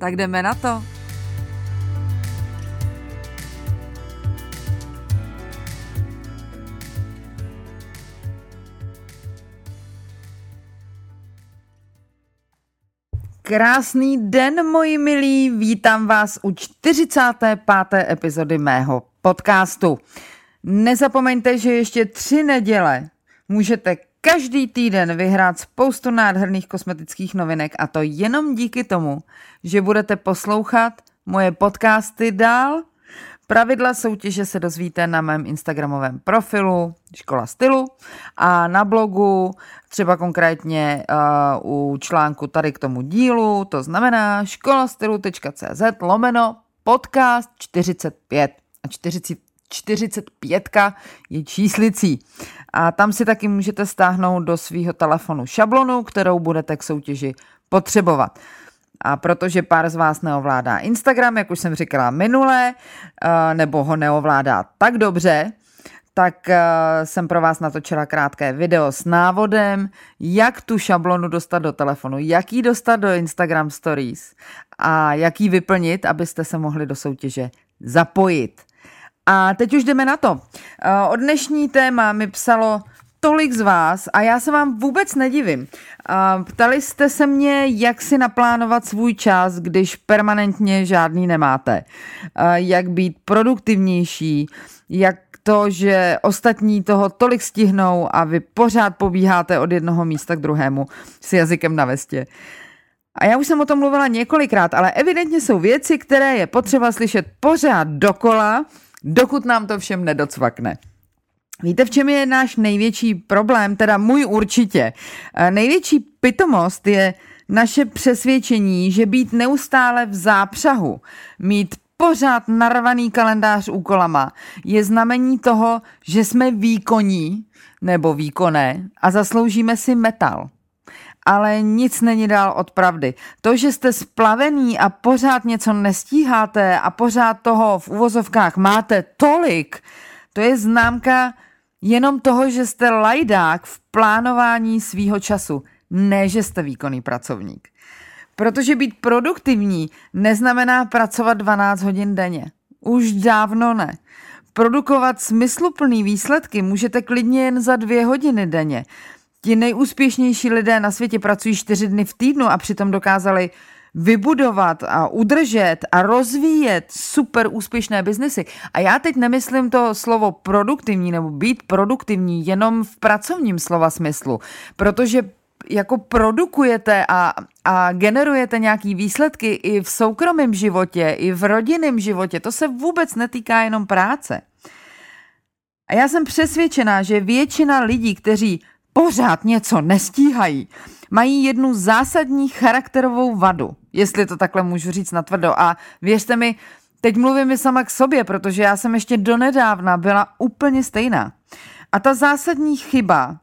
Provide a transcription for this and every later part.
Tak jdeme na to. Krásný den, moji milí, vítám vás u 45. epizody mého podcastu. Nezapomeňte, že ještě tři neděle můžete každý týden vyhrát spoustu nádherných kosmetických novinek a to jenom díky tomu, že budete poslouchat moje podcasty dál. Pravidla soutěže se dozvíte na mém Instagramovém profilu Škola stylu a na blogu, třeba konkrétně uh, u článku tady k tomu dílu, to znamená školastylu.cz lomeno podcast 45 a 40, 45 je číslicí. A tam si taky můžete stáhnout do svého telefonu šablonu, kterou budete k soutěži potřebovat. A protože pár z vás neovládá Instagram, jak už jsem říkala minule, eh, nebo ho neovládá tak dobře, tak eh, jsem pro vás natočila krátké video s návodem, jak tu šablonu dostat do telefonu, jak ji dostat do Instagram Stories a jak ji vyplnit, abyste se mohli do soutěže zapojit. A teď už jdeme na to. Eh, od dnešní téma mi psalo tolik z vás a já se vám vůbec nedivím. Eh, ptali jste se mě, jak si naplánovat svůj čas, když permanentně žádný nemáte. Eh, jak být produktivnější, jak to, že ostatní toho tolik stihnou a vy pořád pobíháte od jednoho místa k druhému s jazykem na vestě. A já už jsem o tom mluvila několikrát, ale evidentně jsou věci, které je potřeba slyšet pořád dokola, dokud nám to všem nedocvakne. Víte, v čem je náš největší problém, teda můj určitě. Eh, největší pitomost je naše přesvědčení, že být neustále v zápřahu, mít pořád narvaný kalendář úkolama, je znamení toho, že jsme výkonní nebo výkonné a zasloužíme si metal ale nic není dál od pravdy. To, že jste splavený a pořád něco nestíháte a pořád toho v uvozovkách máte tolik, to je známka jenom toho, že jste lajdák v plánování svýho času, ne, že jste výkonný pracovník. Protože být produktivní neznamená pracovat 12 hodin denně. Už dávno ne. Produkovat smysluplný výsledky můžete klidně jen za dvě hodiny denně. Ti nejúspěšnější lidé na světě pracují čtyři dny v týdnu a přitom dokázali vybudovat a udržet a rozvíjet super úspěšné biznesy. A já teď nemyslím to slovo produktivní nebo být produktivní jenom v pracovním slova smyslu, protože jako produkujete a, a generujete nějaký výsledky i v soukromém životě, i v rodinném životě. To se vůbec netýká jenom práce. A já jsem přesvědčená, že většina lidí, kteří pořád něco nestíhají, mají jednu zásadní charakterovou vadu, jestli to takhle můžu říct natvrdo. A věřte mi, teď mluvím i sama k sobě, protože já jsem ještě donedávna byla úplně stejná. A ta zásadní chyba,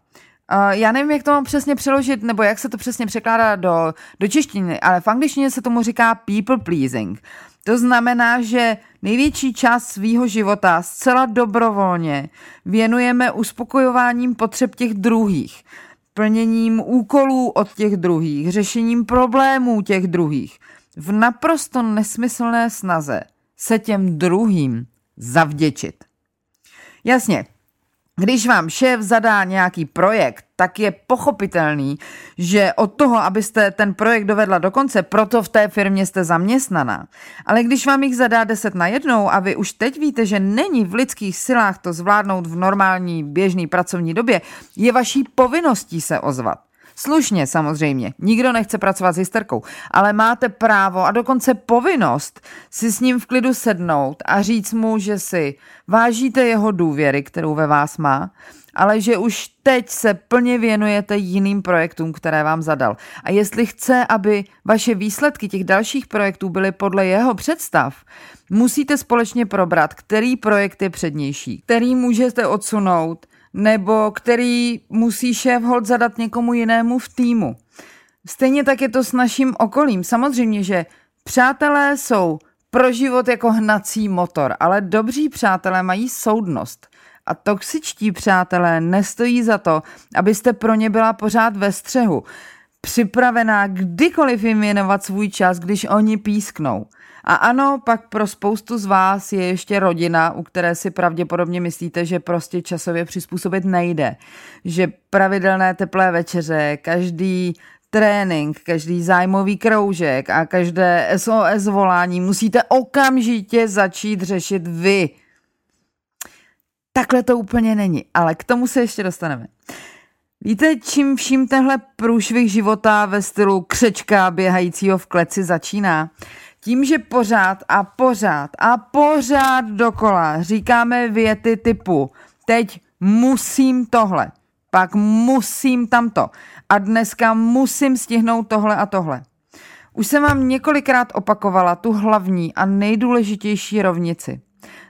uh, já nevím, jak to mám přesně přeložit, nebo jak se to přesně překládá do, do češtiny, ale v angličtině se tomu říká people pleasing. To znamená, že největší část svýho života zcela dobrovolně věnujeme uspokojováním potřeb těch druhých, plněním úkolů od těch druhých, řešením problémů těch druhých, v naprosto nesmyslné snaze se těm druhým zavděčit. Jasně, když vám šéf zadá nějaký projekt, tak je pochopitelný, že od toho, abyste ten projekt dovedla do konce, proto v té firmě jste zaměstnaná. Ale když vám jich zadá deset na jednou a vy už teď víte, že není v lidských silách to zvládnout v normální běžné pracovní době, je vaší povinností se ozvat. Slušně samozřejmě, nikdo nechce pracovat s hysterkou, ale máte právo a dokonce povinnost si s ním v klidu sednout a říct mu, že si vážíte jeho důvěry, kterou ve vás má ale že už teď se plně věnujete jiným projektům, které vám zadal. A jestli chce, aby vaše výsledky těch dalších projektů byly podle jeho představ, musíte společně probrat, který projekt je přednější, který můžete odsunout, nebo který musí šéf hold zadat někomu jinému v týmu. Stejně tak je to s naším okolím. Samozřejmě, že přátelé jsou pro život jako hnací motor, ale dobří přátelé mají soudnost. A toxičtí přátelé nestojí za to, abyste pro ně byla pořád ve střehu, připravená kdykoliv jim věnovat svůj čas, když oni písknou. A ano, pak pro spoustu z vás je ještě rodina, u které si pravděpodobně myslíte, že prostě časově přizpůsobit nejde. Že pravidelné teplé večeře, každý trénink, každý zájmový kroužek a každé SOS volání musíte okamžitě začít řešit vy. Takhle to úplně není, ale k tomu se ještě dostaneme. Víte, čím vším tenhle průšvih života ve stylu křečka běhajícího v kleci začíná? Tím, že pořád a pořád a pořád dokola říkáme věty typu teď musím tohle, pak musím tamto a dneska musím stihnout tohle a tohle. Už jsem vám několikrát opakovala tu hlavní a nejdůležitější rovnici.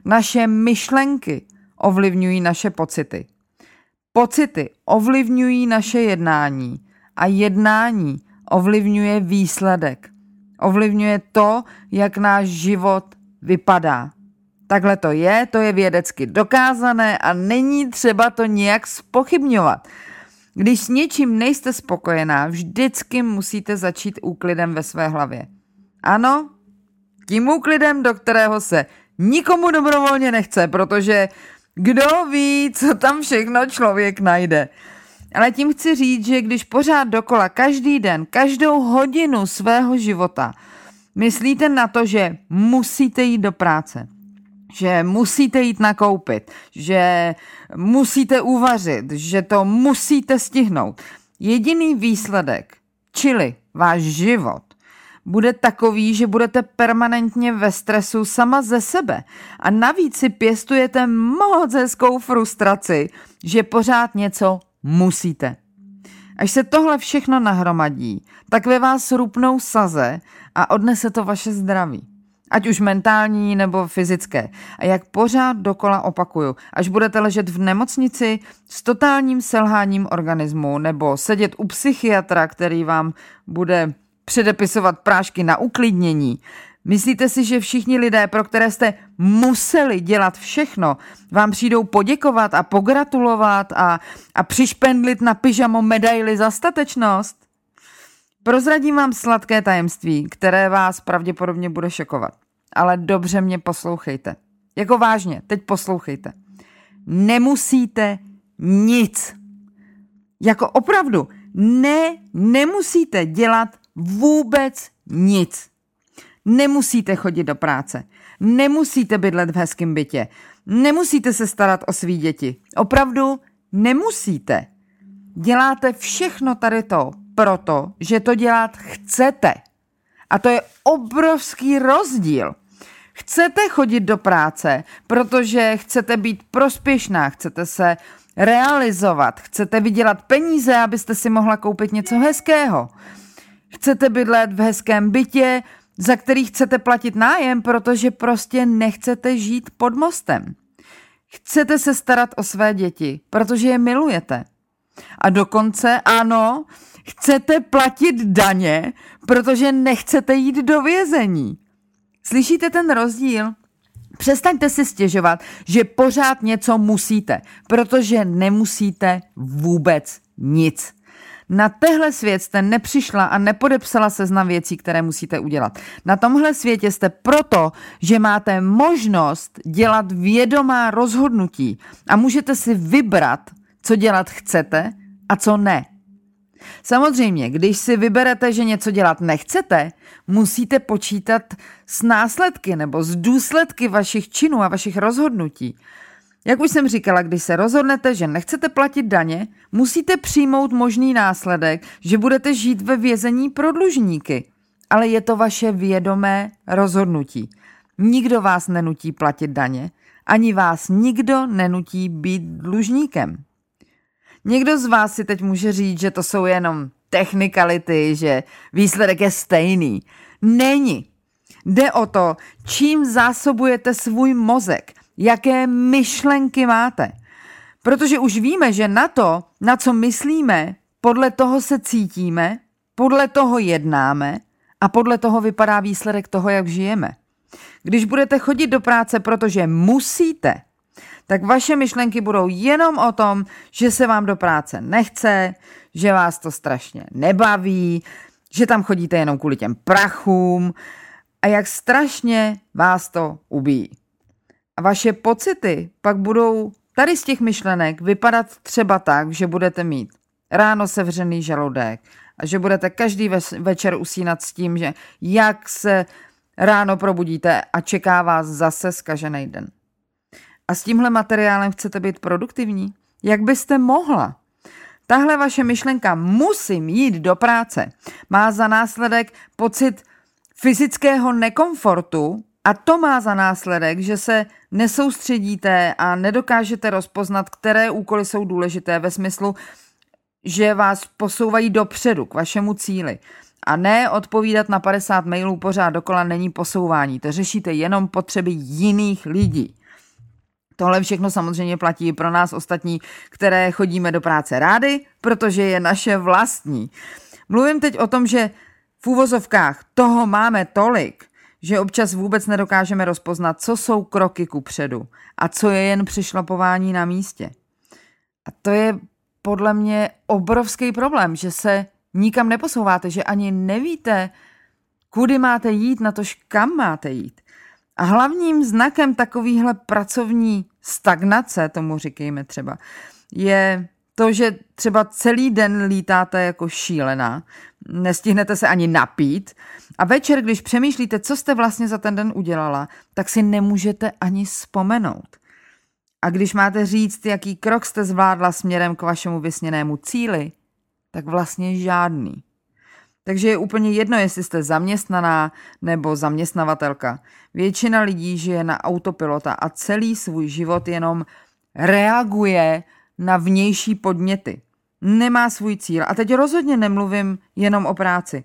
Naše myšlenky ovlivňují naše pocity. Pocity ovlivňují naše jednání a jednání ovlivňuje výsledek. Ovlivňuje to, jak náš život vypadá. Takhle to je, to je vědecky dokázané a není třeba to nějak spochybňovat. Když s něčím nejste spokojená, vždycky musíte začít úklidem ve své hlavě. Ano, tím úklidem, do kterého se nikomu dobrovolně nechce, protože kdo ví, co tam všechno člověk najde. Ale tím chci říct, že když pořád dokola každý den, každou hodinu svého života myslíte na to, že musíte jít do práce, že musíte jít nakoupit, že musíte uvařit, že to musíte stihnout. Jediný výsledek, čili váš život, bude takový, že budete permanentně ve stresu sama ze sebe. A navíc si pěstujete moc hezkou frustraci, že pořád něco musíte. Až se tohle všechno nahromadí, tak ve vás rupnou saze a odnese to vaše zdraví. Ať už mentální nebo fyzické. A jak pořád dokola opakuju, až budete ležet v nemocnici s totálním selháním organismu nebo sedět u psychiatra, který vám bude předepisovat prášky na uklidnění, Myslíte si, že všichni lidé, pro které jste museli dělat všechno, vám přijdou poděkovat a pogratulovat a, a přišpendlit na pyžamo medaily za statečnost? Prozradím vám sladké tajemství, které vás pravděpodobně bude šokovat. Ale dobře mě poslouchejte. Jako vážně, teď poslouchejte. Nemusíte nic. Jako opravdu, ne, nemusíte dělat vůbec nic. Nemusíte chodit do práce. Nemusíte bydlet v hezkém bytě. Nemusíte se starat o svý děti. Opravdu nemusíte. Děláte všechno tady to proto, že to dělat chcete. A to je obrovský rozdíl. Chcete chodit do práce, protože chcete být prospěšná, chcete se realizovat, chcete vydělat peníze, abyste si mohla koupit něco hezkého. Chcete bydlet v hezkém bytě, za který chcete platit nájem, protože prostě nechcete žít pod mostem. Chcete se starat o své děti, protože je milujete. A dokonce, ano, chcete platit daně, protože nechcete jít do vězení. Slyšíte ten rozdíl? Přestaňte si stěžovat, že pořád něco musíte, protože nemusíte vůbec nic. Na tehle svět jste nepřišla a nepodepsala seznam věcí, které musíte udělat. Na tomhle světě jste proto, že máte možnost dělat vědomá rozhodnutí a můžete si vybrat, co dělat chcete a co ne. Samozřejmě, když si vyberete, že něco dělat nechcete, musíte počítat s následky nebo s důsledky vašich činů a vašich rozhodnutí. Jak už jsem říkala, když se rozhodnete, že nechcete platit daně, musíte přijmout možný následek, že budete žít ve vězení pro dlužníky. Ale je to vaše vědomé rozhodnutí. Nikdo vás nenutí platit daně, ani vás nikdo nenutí být dlužníkem. Někdo z vás si teď může říct, že to jsou jenom technikality, že výsledek je stejný. Není. Jde o to, čím zásobujete svůj mozek, jaké myšlenky máte. Protože už víme, že na to, na co myslíme, podle toho se cítíme, podle toho jednáme a podle toho vypadá výsledek toho, jak žijeme. Když budete chodit do práce, protože musíte, tak vaše myšlenky budou jenom o tom, že se vám do práce nechce, že vás to strašně nebaví, že tam chodíte jenom kvůli těm prachům a jak strašně vás to ubíjí. A vaše pocity pak budou tady z těch myšlenek vypadat třeba tak, že budete mít ráno sevřený žaludek a že budete každý večer usínat s tím, že jak se ráno probudíte a čeká vás zase zkažený den. A s tímhle materiálem chcete být produktivní? Jak byste mohla? Tahle vaše myšlenka musím jít do práce má za následek pocit fyzického nekomfortu a to má za následek, že se nesoustředíte a nedokážete rozpoznat, které úkoly jsou důležité ve smyslu, že vás posouvají dopředu k vašemu cíli. A ne odpovídat na 50 mailů pořád dokola není posouvání. To řešíte jenom potřeby jiných lidí. Tohle všechno samozřejmě platí i pro nás ostatní, které chodíme do práce rády, protože je naše vlastní. Mluvím teď o tom, že v úvozovkách toho máme tolik, že občas vůbec nedokážeme rozpoznat, co jsou kroky ku předu a co je jen přišlapování na místě. A to je podle mě obrovský problém, že se nikam neposouváte, že ani nevíte, kudy máte jít, na tož kam máte jít. A hlavním znakem takovýhle pracovní stagnace, tomu říkejme třeba, je to, že třeba celý den lítáte jako šílená, nestihnete se ani napít a večer, když přemýšlíte, co jste vlastně za ten den udělala, tak si nemůžete ani vzpomenout. A když máte říct, jaký krok jste zvládla směrem k vašemu vysněnému cíli, tak vlastně žádný. Takže je úplně jedno, jestli jste zaměstnaná nebo zaměstnavatelka. Většina lidí žije na autopilota a celý svůj život jenom reaguje na vnější podněty. Nemá svůj cíl. A teď rozhodně nemluvím jenom o práci.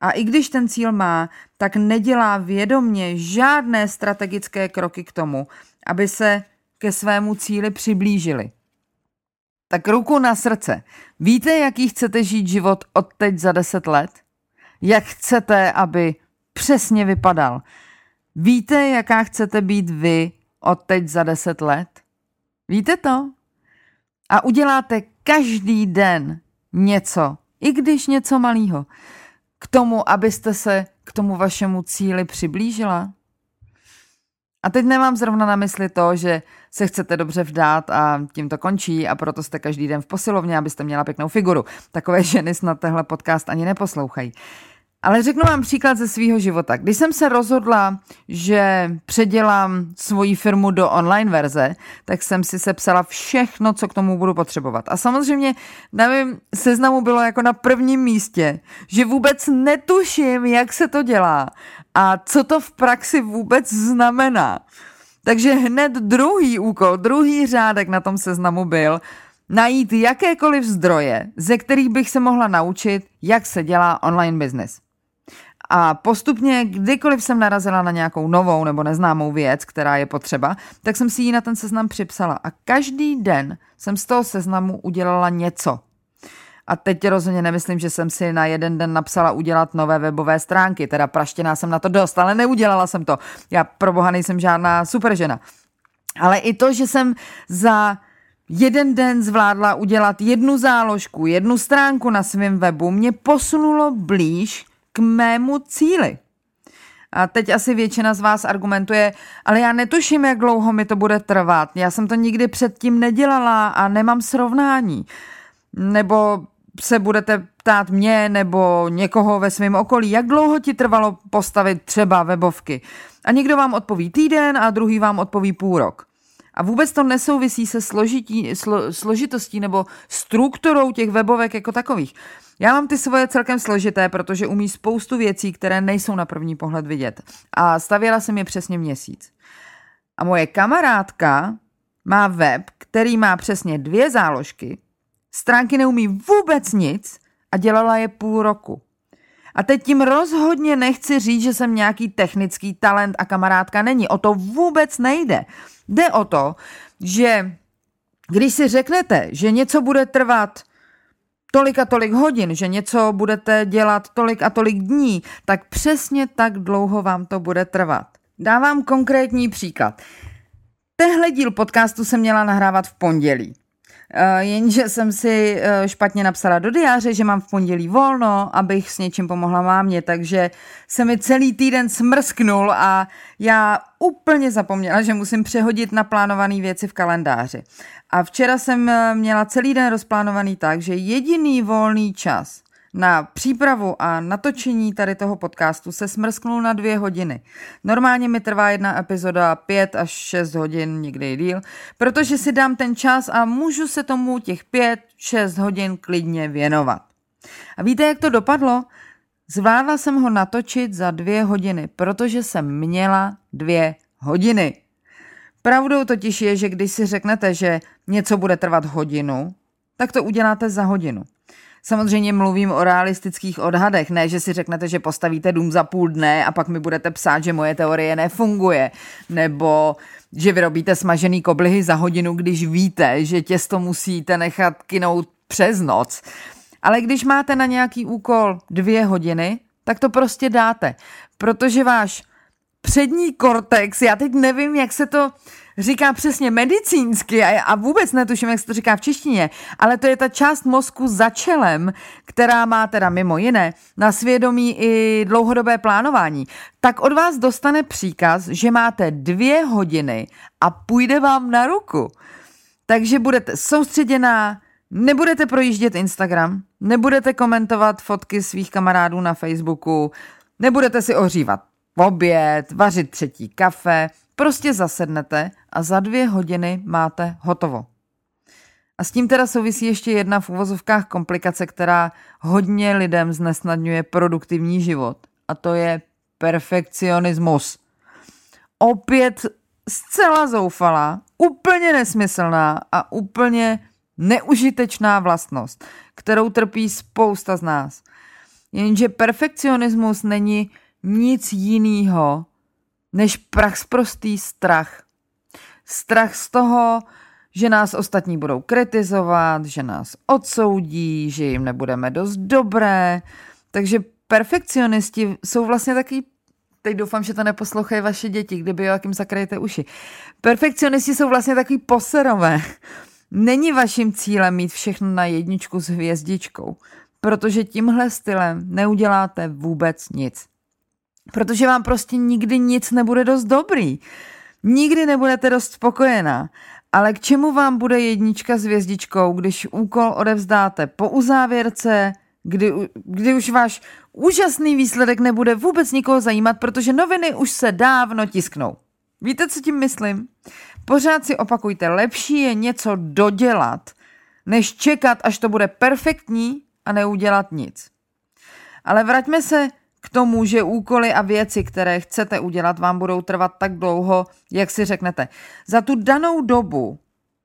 A i když ten cíl má, tak nedělá vědomně žádné strategické kroky k tomu, aby se ke svému cíli přiblížili. Tak ruku na srdce. Víte, jaký chcete žít život od teď za deset let? Jak chcete, aby přesně vypadal? Víte, jaká chcete být vy od teď za deset let? Víte to? A uděláte každý den něco, i když něco malého, k tomu, abyste se k tomu vašemu cíli přiblížila? A teď nemám zrovna na mysli to, že se chcete dobře vdát a tím to končí a proto jste každý den v posilovně, abyste měla pěknou figuru. Takové ženy snad tehle podcast ani neposlouchají. Ale řeknu vám příklad ze svého života. Když jsem se rozhodla, že předělám svoji firmu do online verze, tak jsem si sepsala všechno, co k tomu budu potřebovat. A samozřejmě na mém seznamu bylo jako na prvním místě, že vůbec netuším, jak se to dělá a co to v praxi vůbec znamená. Takže hned druhý úkol, druhý řádek na tom seznamu byl najít jakékoliv zdroje, ze kterých bych se mohla naučit, jak se dělá online business. A postupně, kdykoliv jsem narazila na nějakou novou nebo neznámou věc, která je potřeba, tak jsem si ji na ten seznam připsala. A každý den jsem z toho seznamu udělala něco. A teď rozhodně nemyslím, že jsem si na jeden den napsala udělat nové webové stránky, teda praštěná jsem na to dost, ale neudělala jsem to. Já pro boha nejsem žádná super žena. Ale i to, že jsem za jeden den zvládla udělat jednu záložku, jednu stránku na svém webu, mě posunulo blíž k mému cíli. A teď asi většina z vás argumentuje, ale já netuším, jak dlouho mi to bude trvat. Já jsem to nikdy předtím nedělala a nemám srovnání. Nebo se budete ptát mě nebo někoho ve svém okolí, jak dlouho ti trvalo postavit třeba webovky. A někdo vám odpoví týden a druhý vám odpoví půl rok. A vůbec to nesouvisí se složití, slo, složitostí nebo strukturou těch webovek jako takových. Já mám ty svoje celkem složité, protože umí spoustu věcí, které nejsou na první pohled vidět. A stavěla jsem je přesně měsíc. A moje kamarádka má web, který má přesně dvě záložky, Stránky neumí vůbec nic a dělala je půl roku. A teď tím rozhodně nechci říct, že jsem nějaký technický talent a kamarádka není. O to vůbec nejde. Jde o to, že když si řeknete, že něco bude trvat tolik a tolik hodin, že něco budete dělat tolik a tolik dní, tak přesně tak dlouho vám to bude trvat. Dávám konkrétní příklad. Tehle díl podcastu jsem měla nahrávat v pondělí. Uh, jenže jsem si uh, špatně napsala do diáře, že mám v pondělí volno, abych s něčím pomohla mámě, takže se mi celý týden smrsknul a já úplně zapomněla, že musím přehodit naplánované věci v kalendáři. A včera jsem uh, měla celý den rozplánovaný tak, že jediný volný čas na přípravu a natočení tady toho podcastu se smrsknul na dvě hodiny. Normálně mi trvá jedna epizoda pět až šest hodin, někdy i díl, protože si dám ten čas a můžu se tomu těch pět, šest hodin klidně věnovat. A víte, jak to dopadlo? Zvládla jsem ho natočit za dvě hodiny, protože jsem měla dvě hodiny. Pravdou totiž je, že když si řeknete, že něco bude trvat hodinu, tak to uděláte za hodinu. Samozřejmě mluvím o realistických odhadech, ne, že si řeknete, že postavíte dům za půl dne a pak mi budete psát, že moje teorie nefunguje, nebo že vyrobíte smažený koblihy za hodinu, když víte, že těsto musíte nechat kinout přes noc. Ale když máte na nějaký úkol dvě hodiny, tak to prostě dáte, protože váš přední kortex, já teď nevím, jak se to říká přesně medicínsky a, a vůbec netuším, jak se to říká v češtině, ale to je ta část mozku za čelem, která má teda mimo jiné na svědomí i dlouhodobé plánování, tak od vás dostane příkaz, že máte dvě hodiny a půjde vám na ruku. Takže budete soustředěná, nebudete projíždět Instagram, nebudete komentovat fotky svých kamarádů na Facebooku, nebudete si ohřívat oběd, vařit třetí kafe, prostě zasednete a za dvě hodiny máte hotovo. A s tím teda souvisí ještě jedna v uvozovkách komplikace, která hodně lidem znesnadňuje produktivní život. A to je perfekcionismus. Opět zcela zoufalá, úplně nesmyslná a úplně neužitečná vlastnost, kterou trpí spousta z nás. Jenže perfekcionismus není nic jiného než prachsprostý strach. Strach z toho, že nás ostatní budou kritizovat, že nás odsoudí, že jim nebudeme dost dobré. Takže perfekcionisti jsou vlastně taky teď doufám, že to neposlouchají vaše děti, kdyby jo, jakým zakrajete uši. Perfekcionisti jsou vlastně takový poserové. Není vaším cílem mít všechno na jedničku s hvězdičkou, protože tímhle stylem neuděláte vůbec nic. Protože vám prostě nikdy nic nebude dost dobrý. Nikdy nebudete dost spokojená. Ale k čemu vám bude jednička s hvězdičkou, když úkol odevzdáte po uzávěrce, kdy, kdy už váš úžasný výsledek nebude vůbec nikoho zajímat, protože noviny už se dávno tisknou. Víte, co tím myslím? Pořád si opakujte, lepší je něco dodělat, než čekat, až to bude perfektní a neudělat nic. Ale vraťme se k tomu, že úkoly a věci, které chcete udělat, vám budou trvat tak dlouho, jak si řeknete. Za tu danou dobu,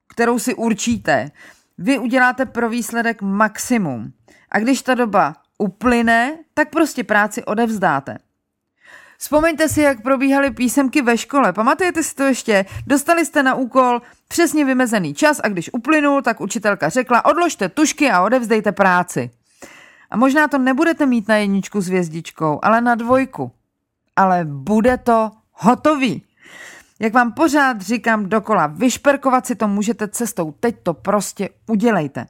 kterou si určíte, vy uděláte pro výsledek maximum. A když ta doba uplyne, tak prostě práci odevzdáte. Vzpomeňte si, jak probíhaly písemky ve škole. Pamatujete si to ještě? Dostali jste na úkol přesně vymezený čas a když uplynul, tak učitelka řekla, odložte tušky a odevzdejte práci. A možná to nebudete mít na jedničku s hvězdičkou, ale na dvojku. Ale bude to hotový. Jak vám pořád říkám dokola, vyšperkovat si to můžete cestou, teď to prostě udělejte.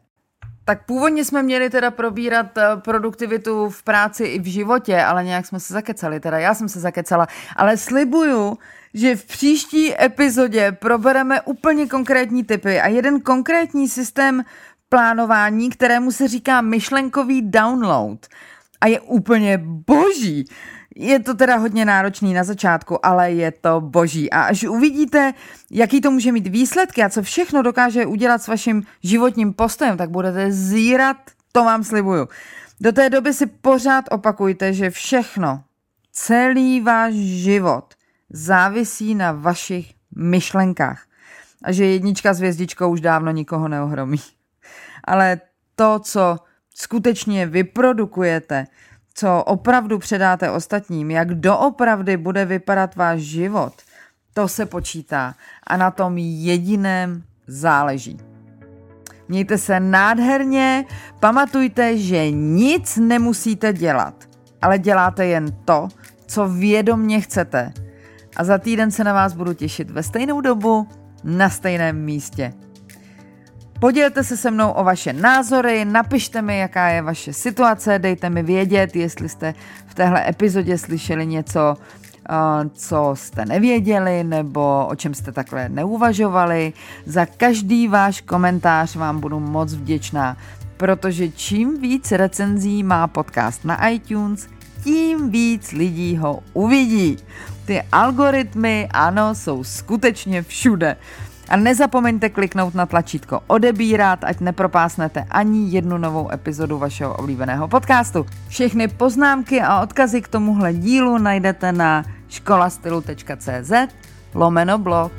Tak původně jsme měli teda probírat eh, produktivitu v práci i v životě, ale nějak jsme se zakecali, teda já jsem se zakecala, ale slibuju, že v příští epizodě probereme úplně konkrétní typy a jeden konkrétní systém plánování, kterému se říká myšlenkový download. A je úplně boží. Je to teda hodně náročný na začátku, ale je to boží. A až uvidíte, jaký to může mít výsledky a co všechno dokáže udělat s vaším životním postojem, tak budete zírat, to vám slibuju. Do té doby si pořád opakujte, že všechno, celý váš život závisí na vašich myšlenkách. A že jednička s hvězdičkou už dávno nikoho neohromí. Ale to, co skutečně vyprodukujete, co opravdu předáte ostatním, jak doopravdy bude vypadat váš život, to se počítá a na tom jediném záleží. Mějte se nádherně, pamatujte, že nic nemusíte dělat, ale děláte jen to, co vědomně chcete. A za týden se na vás budu těšit ve stejnou dobu, na stejném místě. Podělte se se mnou o vaše názory, napište mi, jaká je vaše situace, dejte mi vědět, jestli jste v téhle epizodě slyšeli něco, co jste nevěděli nebo o čem jste takhle neuvažovali. Za každý váš komentář vám budu moc vděčná, protože čím víc recenzí má podcast na iTunes, tím víc lidí ho uvidí. Ty algoritmy, ano, jsou skutečně všude. A nezapomeňte kliknout na tlačítko odebírat, ať nepropásnete ani jednu novou epizodu vašeho oblíbeného podcastu. Všechny poznámky a odkazy k tomuhle dílu najdete na školastylu.cz lomeno blog.